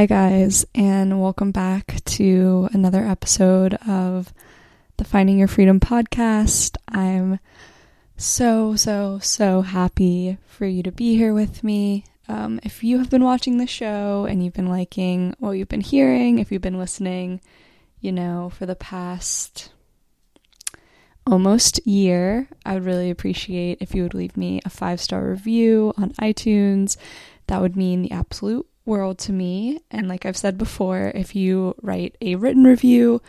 Hi, guys, and welcome back to another episode of the Finding Your Freedom podcast. I'm so, so, so happy for you to be here with me. Um, if you have been watching the show and you've been liking what you've been hearing, if you've been listening, you know, for the past almost year, I would really appreciate if you would leave me a five star review on iTunes. That would mean the absolute world to me. And like I've said before, if you write a written review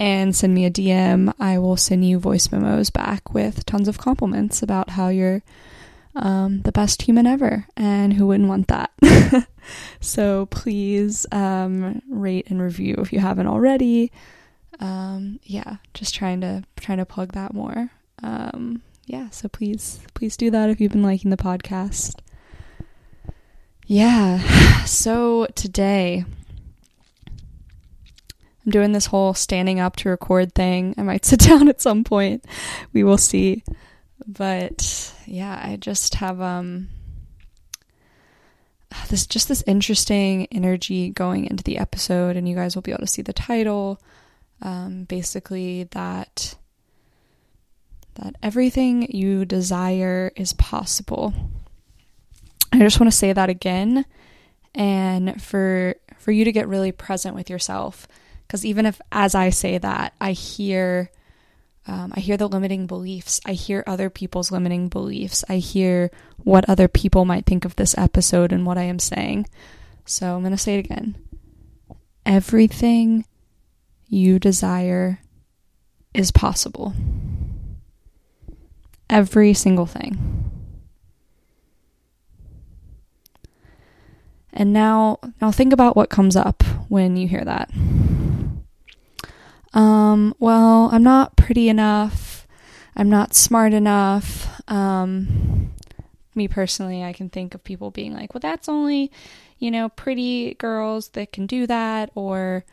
and send me a DM, I will send you voice memos back with tons of compliments about how you're um, the best human ever. And who wouldn't want that? so please um, rate and review if you haven't already. Um, yeah, just trying to trying to plug that more. Um, yeah, so please please do that if you've been liking the podcast. Yeah. So today I'm doing this whole standing up to record thing. I might sit down at some point. We will see. But yeah, I just have um this just this interesting energy going into the episode and you guys will be able to see the title. Um basically that that everything you desire is possible. I just want to say that again and for for you to get really present with yourself because even if as I say that I hear um, I hear the limiting beliefs. I hear other people's limiting beliefs. I hear what other people might think of this episode and what I am saying. So I'm going to say it again. Everything you desire is possible. Every single thing. And now now think about what comes up when you hear that. Um, well, I'm not pretty enough. I'm not smart enough. Um, me personally, I can think of people being like, well, that's only, you know, pretty girls that can do that, or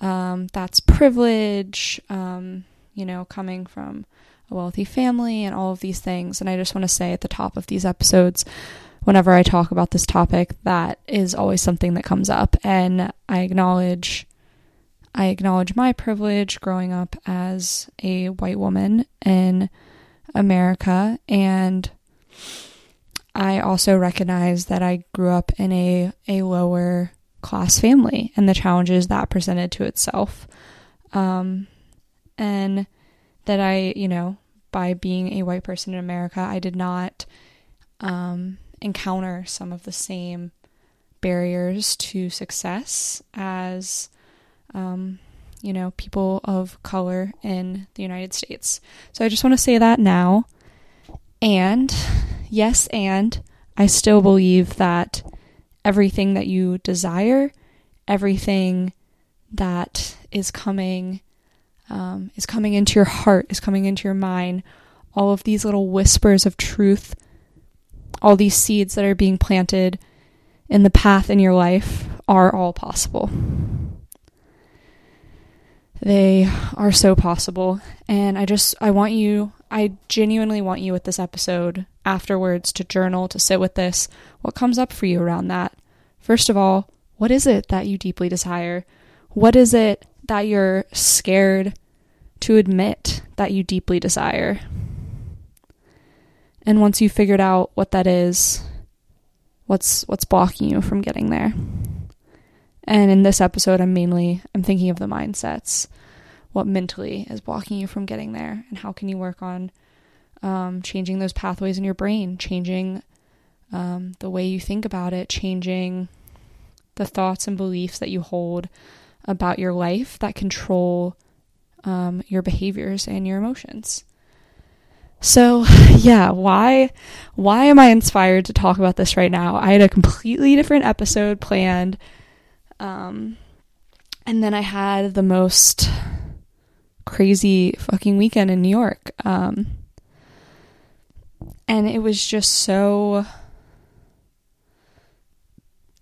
um, that's privilege, um, you know, coming from a wealthy family and all of these things. And I just want to say at the top of these episodes, whenever I talk about this topic, that is always something that comes up. And I acknowledge I acknowledge my privilege growing up as a white woman in America and I also recognize that I grew up in a, a lower class family and the challenges that presented to itself. Um, and that I, you know, by being a white person in America, I did not um, encounter some of the same barriers to success as, um, you know, people of color in the United States. So I just want to say that now. And yes, and I still believe that everything that you desire, everything that is coming, um, is coming into your heart, is coming into your mind, all of these little whispers of truth all these seeds that are being planted in the path in your life are all possible. They are so possible. And I just, I want you, I genuinely want you with this episode afterwards to journal, to sit with this. What comes up for you around that? First of all, what is it that you deeply desire? What is it that you're scared to admit that you deeply desire? And once you've figured out what that is, what's what's blocking you from getting there. And in this episode I'm mainly I'm thinking of the mindsets. What mentally is blocking you from getting there and how can you work on um, changing those pathways in your brain, changing um, the way you think about it, changing the thoughts and beliefs that you hold about your life that control um, your behaviors and your emotions. So, yeah, why why am I inspired to talk about this right now? I had a completely different episode planned. Um and then I had the most crazy fucking weekend in New York. Um and it was just so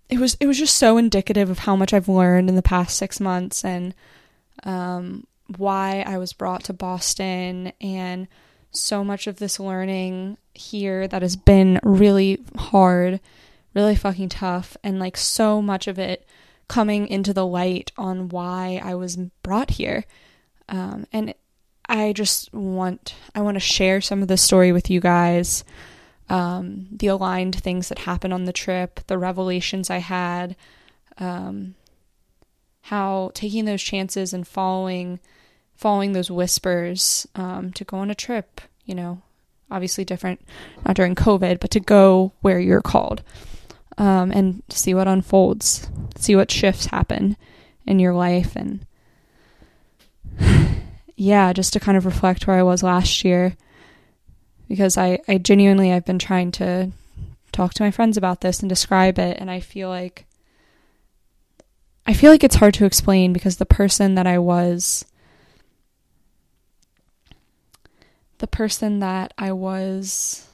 it was it was just so indicative of how much I've learned in the past 6 months and um why I was brought to Boston and so much of this learning here that has been really hard, really fucking tough, and like so much of it coming into the light on why I was brought here. Um, and I just want I want to share some of the story with you guys. Um, the aligned things that happened on the trip, the revelations I had, um, how taking those chances and following following those whispers um, to go on a trip, you know, obviously different, not during COVID, but to go where you're called um, and see what unfolds, see what shifts happen in your life, and yeah, just to kind of reflect where I was last year because I, I genuinely I've been trying to talk to my friends about this and describe it and I feel like I feel like it's hard to explain because the person that I was the person that I was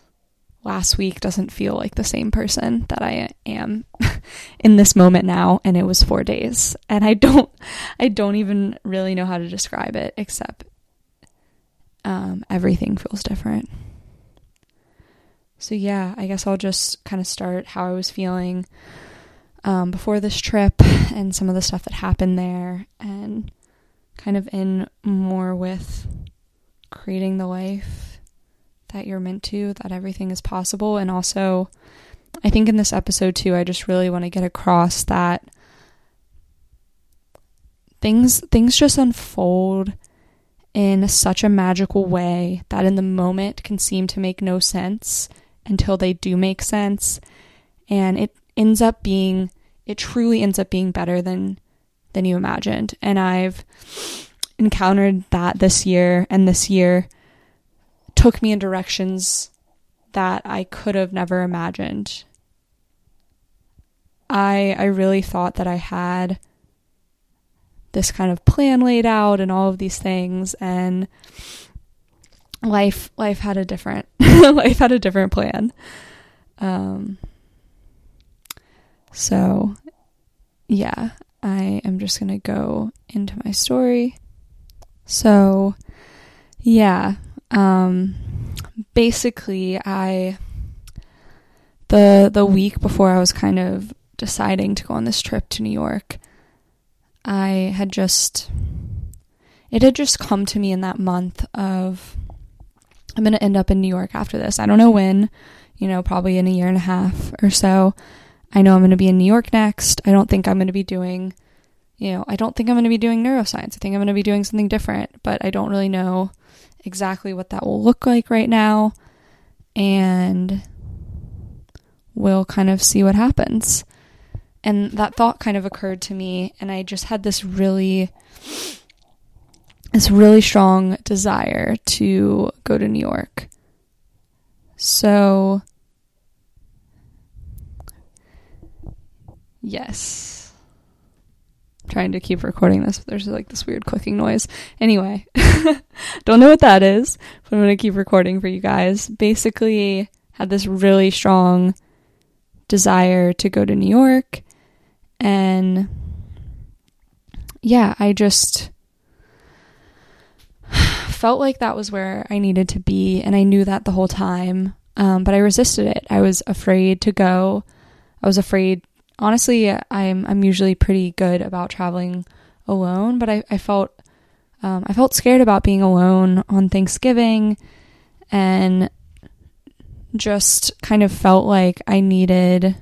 last week doesn't feel like the same person that I am in this moment now and it was 4 days and I don't I don't even really know how to describe it except um, everything feels different. So yeah, I guess I'll just kind of start how I was feeling um, before this trip and some of the stuff that happened there and kind of in more with creating the life that you're meant to, that everything is possible. And also, I think in this episode too, I just really want to get across that things things just unfold in such a magical way that in the moment can seem to make no sense until they do make sense and it ends up being it truly ends up being better than than you imagined and i've encountered that this year, and this year took me in directions that I could have never imagined. I I really thought that I had this kind of plan laid out and all of these things and life life had a different life had a different plan. Um so yeah, I am just going to go into my story. So, yeah, um, basically, I the the week before I was kind of deciding to go on this trip to New York, I had just it had just come to me in that month of I'm going to end up in New York after this. I don't know when, you know, probably in a year and a half or so. I know I'm going to be in New York next. I don't think I'm going to be doing you know, I don't think I'm going to be doing neuroscience. I think I'm going to be doing something different, but I don't really know exactly what that will look like right now. And we'll kind of see what happens. And that thought kind of occurred to me, and I just had this really, this really strong desire to go to New York. So, yes trying to keep recording this. There's like this weird clicking noise. Anyway, don't know what that is, but I'm going to keep recording for you guys. Basically, had this really strong desire to go to New York. And yeah, I just felt like that was where I needed to be. And I knew that the whole time. Um, but I resisted it. I was afraid to go. I was afraid honestly, I'm I'm usually pretty good about traveling alone, but I, I felt um, I felt scared about being alone on Thanksgiving, and just kind of felt like I needed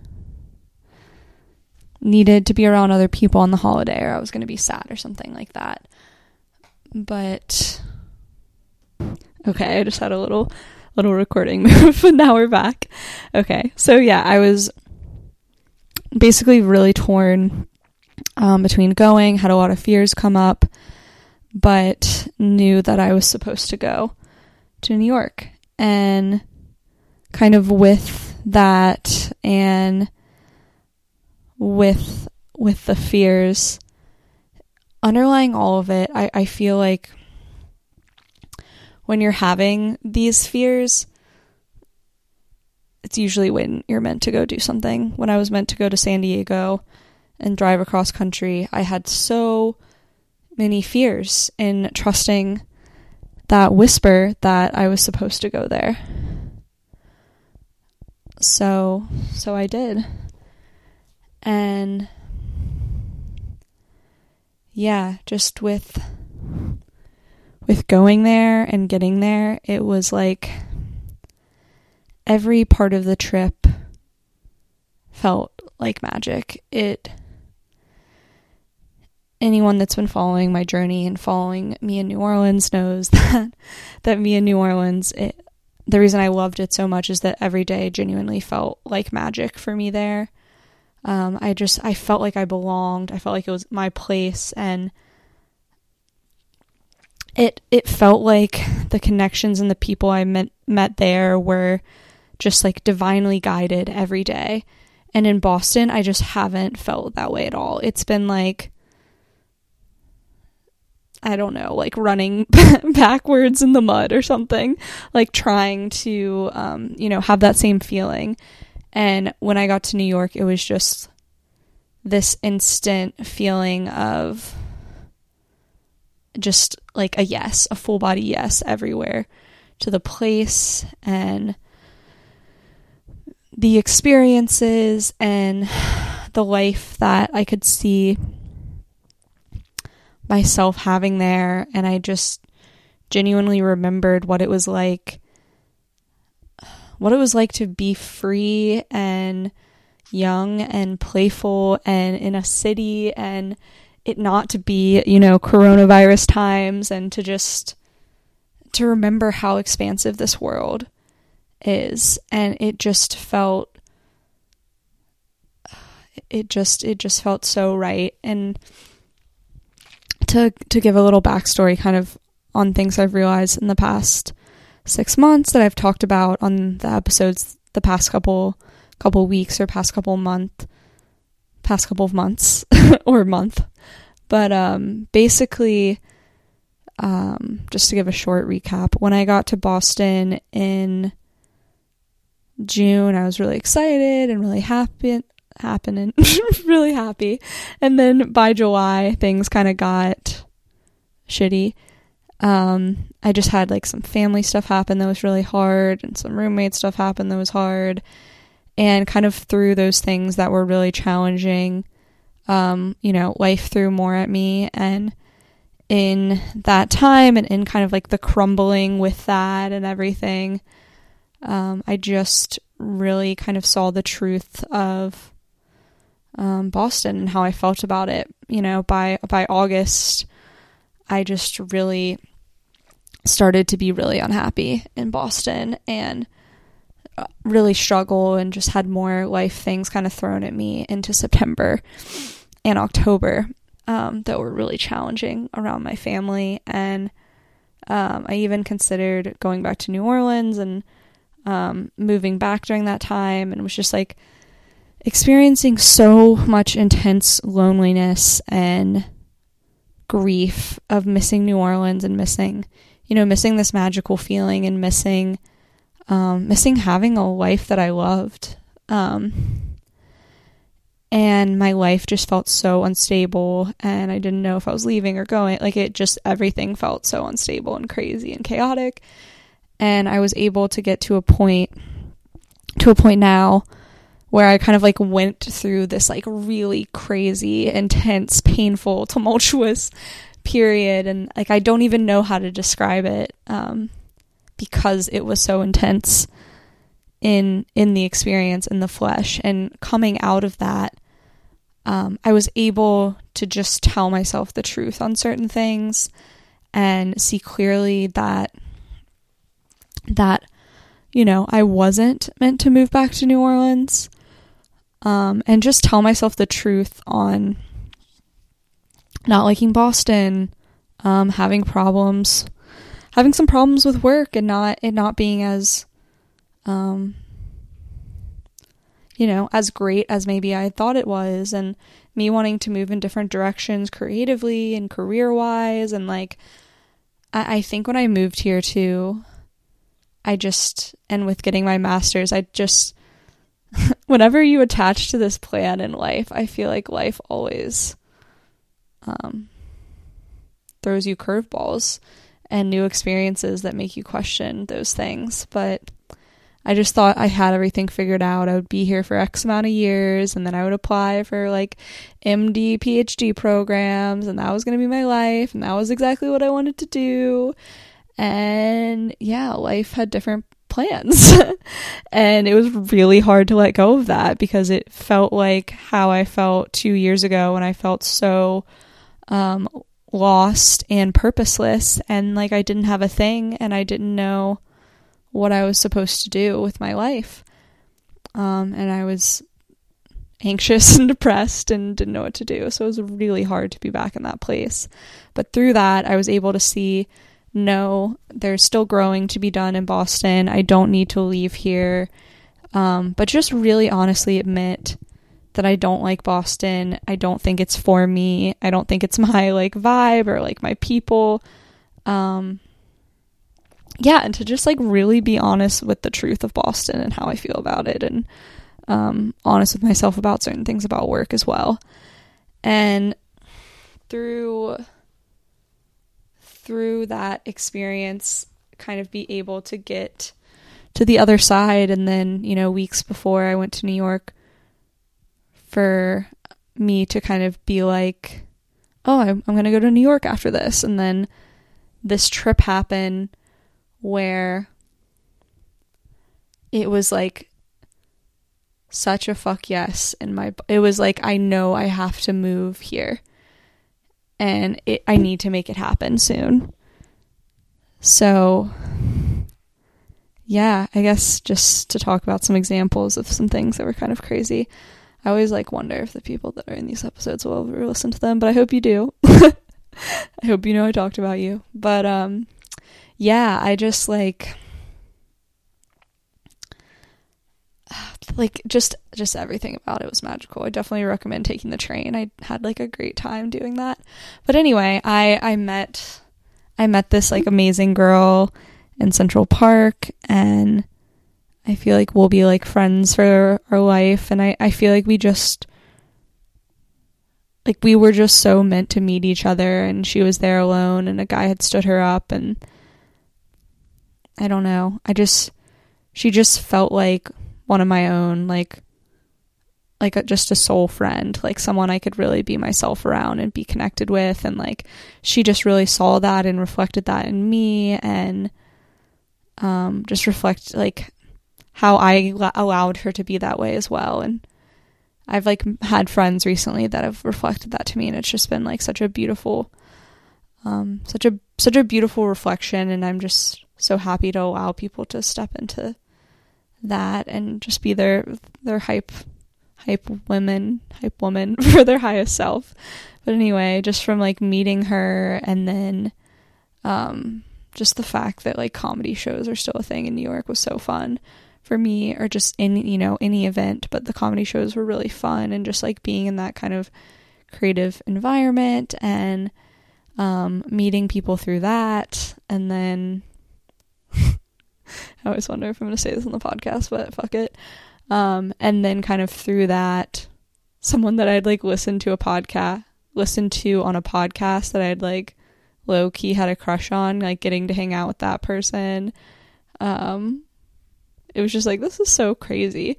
needed to be around other people on the holiday, or I was going to be sad or something like that. But okay, I just had a little little recording move, but now we're back. Okay, so yeah, I was basically really torn um, between going, had a lot of fears come up, but knew that I was supposed to go to New York. And kind of with that and with with the fears underlying all of it, I, I feel like when you're having these fears, it's usually when you're meant to go do something. When I was meant to go to San Diego and drive across country, I had so many fears in trusting that whisper that I was supposed to go there. So, so I did. And yeah, just with with going there and getting there, it was like every part of the trip felt like magic. It anyone that's been following my journey and following me in New Orleans knows that that me in New Orleans it, the reason I loved it so much is that every day genuinely felt like magic for me there. Um, I just I felt like I belonged. I felt like it was my place, and it it felt like the connections and the people I met met there were just like divinely guided every day. And in Boston, I just haven't felt that way at all. It's been like I don't know, like running backwards in the mud or something, like trying to, um, you know, have that same feeling. And when I got to New York, it was just this instant feeling of just like a yes, a full body yes everywhere to the place and the experiences and the life that I could see myself having there. And I just genuinely remembered what it was like what it was like to be free and young and playful and in a city and it not to be, you know, coronavirus times and to just to remember how expansive this world is and it just felt it just it just felt so right. And to to give a little backstory kind of on things I've realized in the past six months that I've talked about on the episodes the past couple couple weeks or past couple month past couple of months or month. But um basically um just to give a short recap when I got to Boston in June I was really excited and really happy happening really happy. And then by July things kind of got shitty. Um, I just had like some family stuff happen that was really hard, and some roommate stuff happen that was hard, and kind of through those things that were really challenging. Um, you know, life threw more at me, and in that time, and in kind of like the crumbling with that and everything, um, I just really kind of saw the truth of um, Boston and how I felt about it. You know, by by August, I just really started to be really unhappy in Boston and uh, really struggle and just had more life things kind of thrown at me into September and October um, that were really challenging around my family. And um, I even considered going back to New Orleans and um, moving back during that time and was just like experiencing so much intense loneliness and grief of missing New Orleans and missing you know, missing this magical feeling and missing um, missing having a life that I loved. Um, and my life just felt so unstable and I didn't know if I was leaving or going. Like it just everything felt so unstable and crazy and chaotic. And I was able to get to a point to a point now where I kind of like went through this like really crazy, intense, painful, tumultuous period and like I don't even know how to describe it um, because it was so intense in in the experience in the flesh. And coming out of that um, I was able to just tell myself the truth on certain things and see clearly that that you know I wasn't meant to move back to New Orleans um, and just tell myself the truth on not liking Boston, um, having problems, having some problems with work, and not it not being as, um, you know, as great as maybe I thought it was, and me wanting to move in different directions creatively and career wise, and like, I, I think when I moved here too, I just and with getting my master's, I just whenever you attach to this plan in life, I feel like life always um, throws you curveballs and new experiences that make you question those things. But I just thought I had everything figured out. I would be here for X amount of years and then I would apply for like MD, PhD programs and that was going to be my life and that was exactly what I wanted to do. And yeah, life had different plans. and it was really hard to let go of that because it felt like how I felt 2 years ago when I felt so um lost and purposeless and like I didn't have a thing and I didn't know what I was supposed to do with my life. Um, and I was anxious and depressed and didn't know what to do. So it was really hard to be back in that place. But through that, I was able to see no, there's still growing to be done in Boston. I don't need to leave here. Um, but just really honestly admit that I don't like Boston. I don't think it's for me. I don't think it's my like vibe or like my people. Um, yeah, and to just like really be honest with the truth of Boston and how I feel about it and um, honest with myself about certain things about work as well. And through through that experience kind of be able to get to the other side and then, you know, weeks before I went to New York for me to kind of be like, "Oh, I'm, I'm going to go to New York after this." And then this trip happened where it was like such a fuck yes and my it was like I know I have to move here and it I need to make it happen soon. So yeah, I guess just to talk about some examples of some things that were kind of crazy. I always like wonder if the people that are in these episodes will ever listen to them, but I hope you do. I hope you know I talked about you. But um yeah, I just like like just just everything about it was magical. I definitely recommend taking the train. I had like a great time doing that. But anyway, I I met I met this like amazing girl in Central Park and I feel like we'll be like friends for our life and I I feel like we just like we were just so meant to meet each other and she was there alone and a guy had stood her up and I don't know. I just she just felt like one of my own like like a, just a soul friend, like someone I could really be myself around and be connected with. And like she just really saw that and reflected that in me and um just reflect like how I allowed her to be that way as well. And I've like had friends recently that have reflected that to me and it's just been like such a beautiful um such a such a beautiful reflection. And I'm just so happy to allow people to step into that and just be their their hype hype women hype woman for their highest self. But anyway just from like meeting her and then um just the fact that like comedy shows are still a thing in New York was so fun for me or just in you know any event. But the comedy shows were really fun and just like being in that kind of creative environment and um meeting people through that. And then I always wonder if I'm going to say this on the podcast, but fuck it. Um, and then kind of through that, someone that I'd like listened to a podcast, listened to on a podcast that I'd like low key had a crush on, like getting to hang out with that person. Um, it was just like, this is so crazy.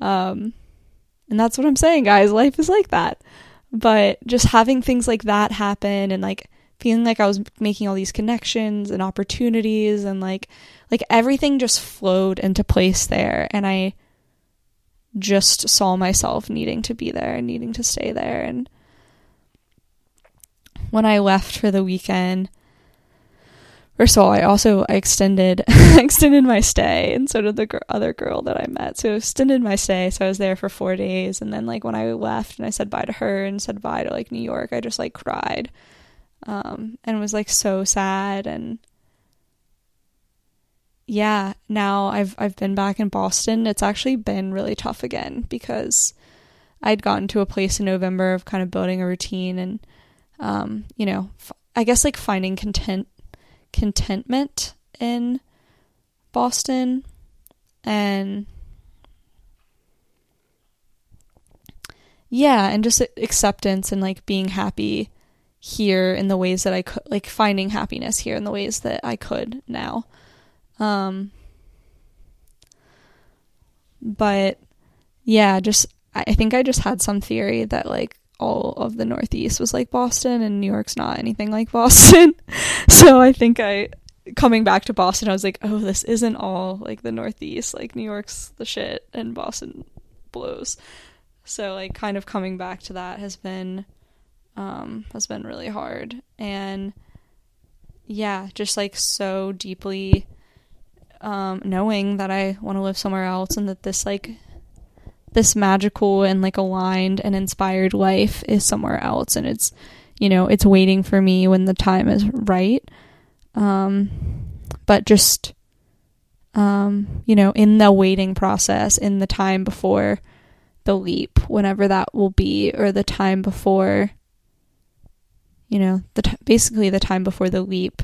Um, and that's what I'm saying, guys. Life is like that. But just having things like that happen and like feeling like I was making all these connections and opportunities and like like everything just flowed into place there. And I just saw myself needing to be there and needing to stay there. And when I left for the weekend First of all, I also I extended extended my stay, and so did the gr- other girl that I met. So I extended my stay, so I was there for four days, and then like when I left and I said bye to her and said bye to like New York, I just like cried um, and was like so sad and yeah, now I've I've been back in Boston. It's actually been really tough again because I'd gotten to a place in November of kind of building a routine and um, you know, f- I guess like finding content contentment in Boston and yeah, and just acceptance and like being happy here in the ways that I could, like finding happiness here in the ways that I could now. Um, but yeah, just I think I just had some theory that like all of the Northeast was like Boston and New York's not anything like Boston. so I think I coming back to Boston, I was like, oh, this isn't all like the Northeast. Like New York's the shit and Boston blows. So like kind of coming back to that has been um has been really hard. And yeah, just like so deeply um knowing that I want to live somewhere else and that this like this magical and like aligned and inspired life is somewhere else and it's you know it's waiting for me when the time is right um but just um you know in the waiting process in the time before the leap whenever that will be or the time before you know the t- basically the time before the leap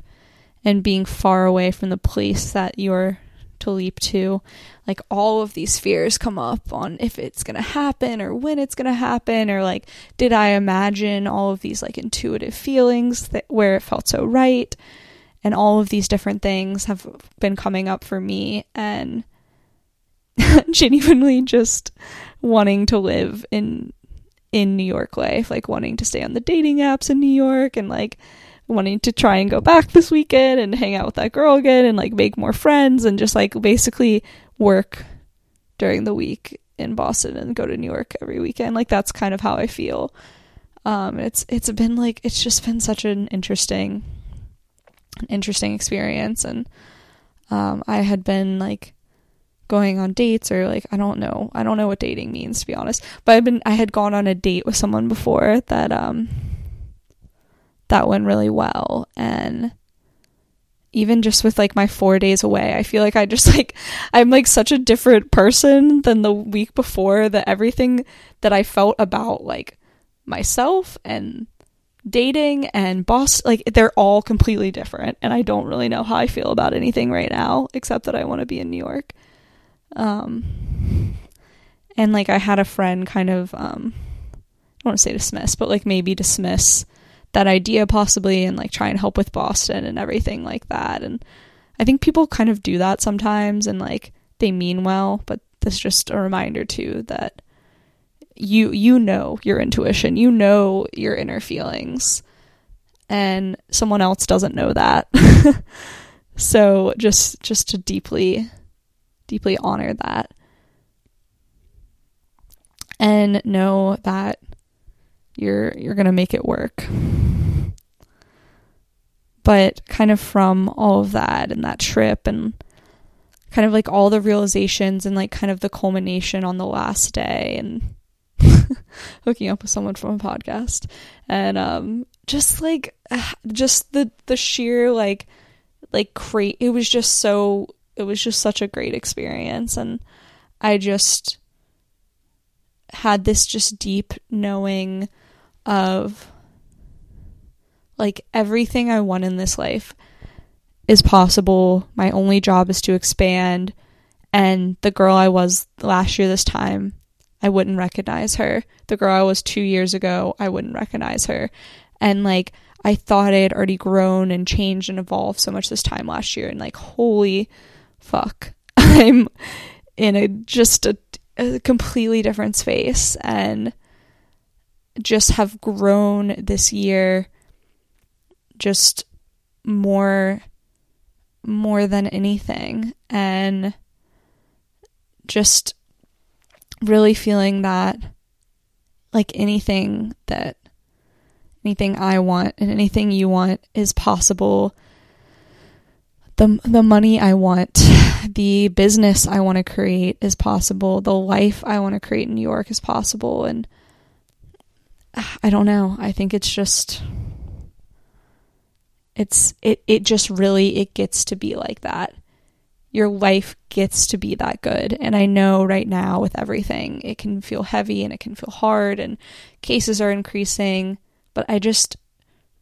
and being far away from the place that you're to leap to. Like all of these fears come up on if it's going to happen or when it's going to happen or like did I imagine all of these like intuitive feelings that where it felt so right and all of these different things have been coming up for me and genuinely just wanting to live in in New York life, like wanting to stay on the dating apps in New York and like wanting to try and go back this weekend and hang out with that girl again and like make more friends and just like basically work during the week in Boston and go to New York every weekend. Like that's kind of how I feel. Um it's it's been like it's just been such an interesting interesting experience and um I had been like going on dates or like I don't know. I don't know what dating means to be honest. But I've been I had gone on a date with someone before that um that went really well and even just with like my 4 days away I feel like I just like I'm like such a different person than the week before that everything that I felt about like myself and dating and boss like they're all completely different and I don't really know how I feel about anything right now except that I want to be in New York. Um and like I had a friend kind of um I don't want to say dismiss, but like maybe dismiss that idea possibly and like try and help with Boston and everything like that. And I think people kind of do that sometimes and like they mean well, but this is just a reminder too that you you know your intuition, you know your inner feelings and someone else doesn't know that. so just just to deeply deeply honor that and know that you're you're going to make it work. But kind of from all of that and that trip and kind of like all the realizations and like kind of the culmination on the last day and hooking up with someone from a podcast and um just like just the the sheer like like great it was just so it was just such a great experience and I just had this just deep knowing of like everything I want in this life is possible. My only job is to expand. And the girl I was last year, this time, I wouldn't recognize her. The girl I was two years ago, I wouldn't recognize her. And like, I thought I had already grown and changed and evolved so much this time last year. And like, holy fuck, I'm in a just a, a completely different space. And just have grown this year just more more than anything and just really feeling that like anything that anything I want and anything you want is possible the the money I want the business I want to create is possible the life I want to create in New York is possible and ah, I don't know. I think it's just it's it it just really it gets to be like that. Your life gets to be that good. And I know right now with everything, it can feel heavy and it can feel hard and cases are increasing, but I just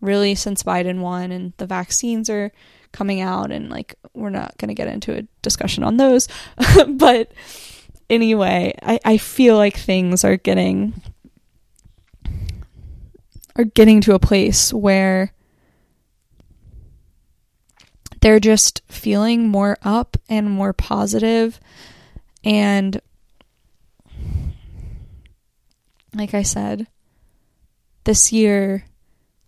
really since Biden won and the vaccines are coming out and like we're not going to get into a discussion on those, but anyway, I I feel like things are getting are getting to a place where they're just feeling more up and more positive. And like I said, this year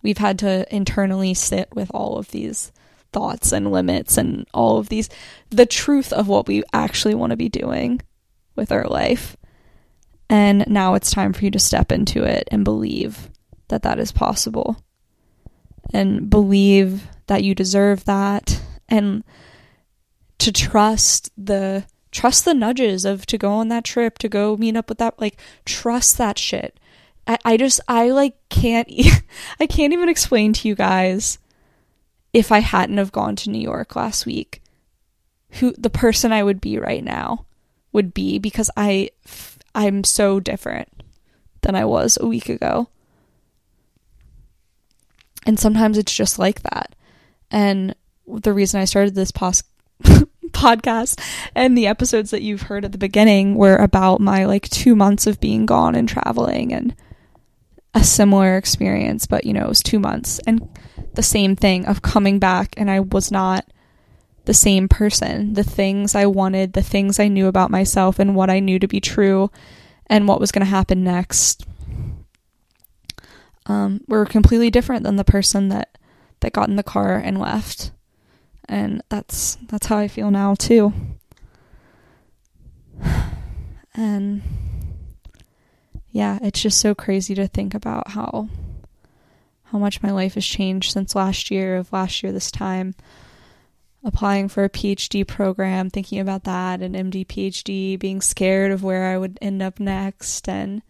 we've had to internally sit with all of these thoughts and limits and all of these the truth of what we actually want to be doing with our life. And now it's time for you to step into it and believe that that is possible. And believe that you deserve that and to trust the trust the nudges of to go on that trip, to go meet up with that like trust that shit. I, I just I like can't I can't even explain to you guys if I hadn't have gone to New York last week who the person I would be right now would be because I I'm so different than I was a week ago. And sometimes it's just like that. And the reason I started this pos- podcast and the episodes that you've heard at the beginning were about my like 2 months of being gone and traveling and a similar experience, but you know, it was 2 months and the same thing of coming back and I was not the same person. The things I wanted, the things I knew about myself and what I knew to be true and what was going to happen next um, were completely different than the person that that got in the car and left. And that's that's how I feel now too. And yeah, it's just so crazy to think about how how much my life has changed since last year of last year this time applying for a PhD program, thinking about that, an MD PhD, being scared of where I would end up next, and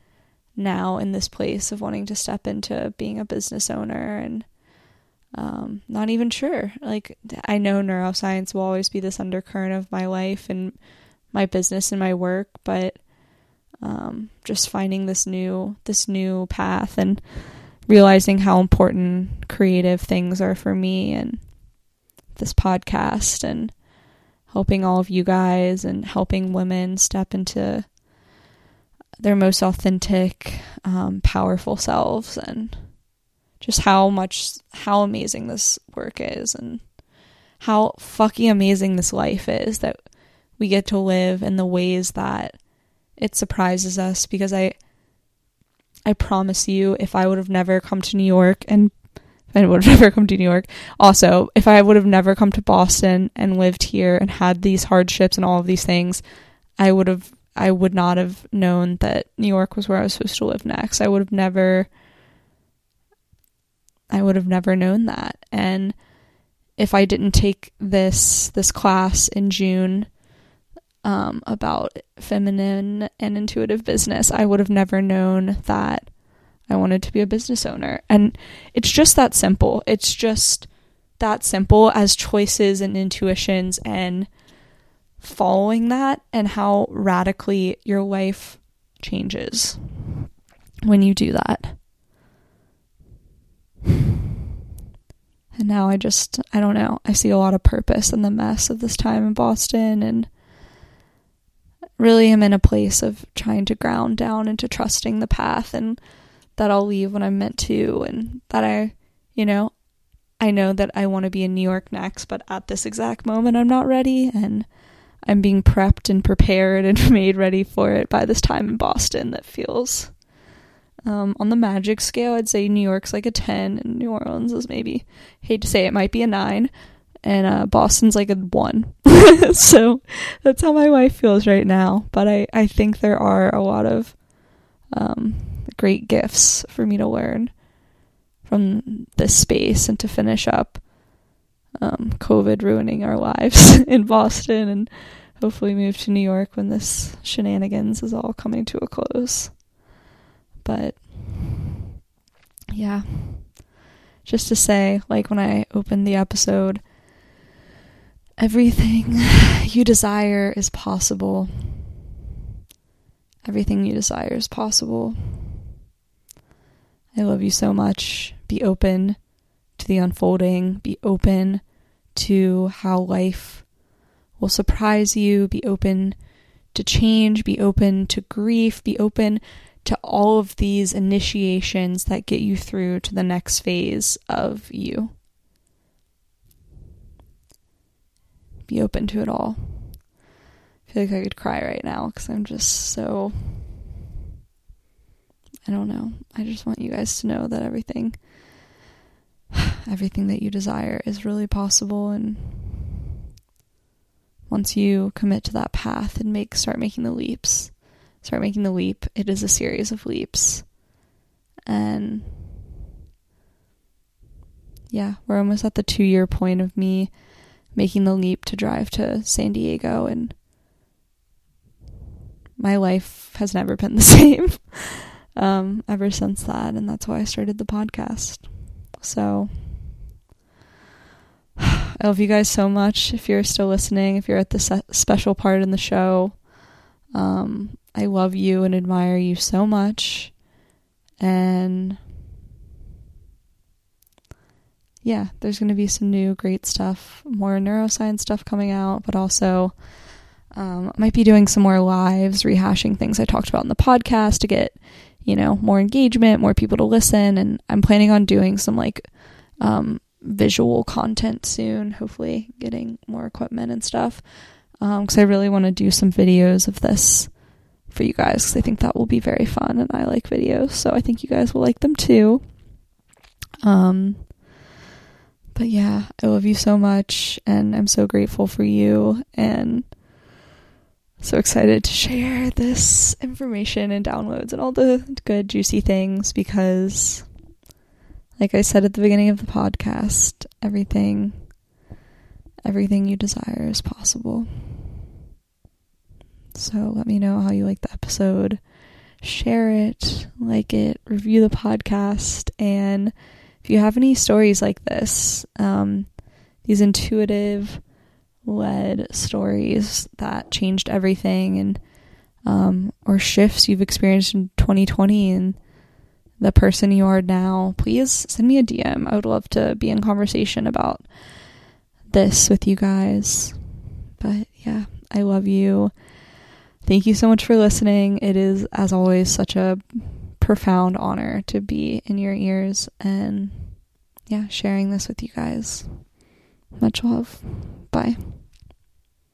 now in this place of wanting to step into being a business owner and um, not even sure. Like, I know neuroscience will always be this undercurrent of my life and my business and my work, but um, just finding this new this new path and realizing how important creative things are for me and this podcast and helping all of you guys and helping women step into their most authentic, um, powerful selves and just how much, how amazing this work is and how fucking amazing this life is that we get to live in the ways that it surprises us because I, I promise you, if I would have never come to New York and I would have never come to New York. Also, if I would have never come to Boston and lived here and had these hardships and all of these things, I would have I would not have known that New York was where I was supposed to live next. I would have never I would have never known that. And if I didn't take this this class in June um, about feminine and intuitive business, I would have never known that I wanted to be a business owner. And it's just that simple. It's just that simple as choices and intuitions and following that and how radically your life changes when you do that. And now I just, I don't know, I see a lot of purpose in the mess of this time in Boston and really am in a place of trying to ground down into trusting the path and that I'll leave when I'm meant to and that I, you know, I know that I want to be in New York next, but at this exact moment I'm not ready and I'm being prepped and prepared and made ready for it by this time in Boston that feels um, on the magic scale, I'd say New York's like a 10 and New Orleans is maybe, hate to say it, might be a 9 and uh, Boston's like a 1. so that's how my wife feels right now. But I, I think there are a lot of um, great gifts for me to learn from this space and to finish up um, COVID ruining our lives in Boston and hopefully move to New York when this shenanigans is all coming to a close. But yeah, just to say, like when I opened the episode, everything you desire is possible. Everything you desire is possible. I love you so much. Be open to the unfolding, be open to how life will surprise you, be open to change, be open to grief, be open to all of these initiations that get you through to the next phase of you. Be open to it all. I feel like I could cry right now because I'm just so I don't know. I just want you guys to know that everything everything that you desire is really possible and once you commit to that path and make start making the leaps, start making the leap, it is a series of leaps. And yeah, we're almost at the 2 year point of me making the leap to drive to San Diego and my life has never been the same um, ever since that, and that's why I started the podcast. So, I love you guys so much. If you're still listening, if you're at this special part in the show, um, I love you and admire you so much. And yeah, there's going to be some new great stuff, more neuroscience stuff coming out, but also um, might be doing some more lives, rehashing things I talked about in the podcast to get, you know, more engagement, more people to listen. And I'm planning on doing some like um, visual content soon, hopefully getting more equipment and stuff. Because um, I really want to do some videos of this for you guys because I think that will be very fun and I like videos. So I think you guys will like them too. Um, but yeah, I love you so much and I'm so grateful for you and so excited to share this information and downloads and all the good, juicy things because, like I said at the beginning of the podcast, everything, everything you desire is possible. So let me know how you like the episode. Share it, like it, review the podcast, and if you have any stories like this, um, these intuitive, led stories that changed everything and um, or shifts you've experienced in 2020 and the person you are now, please send me a DM. I would love to be in conversation about this with you guys. But yeah, I love you. Thank you so much for listening. It is, as always, such a profound honor to be in your ears and, yeah, sharing this with you guys. Much love. Bye.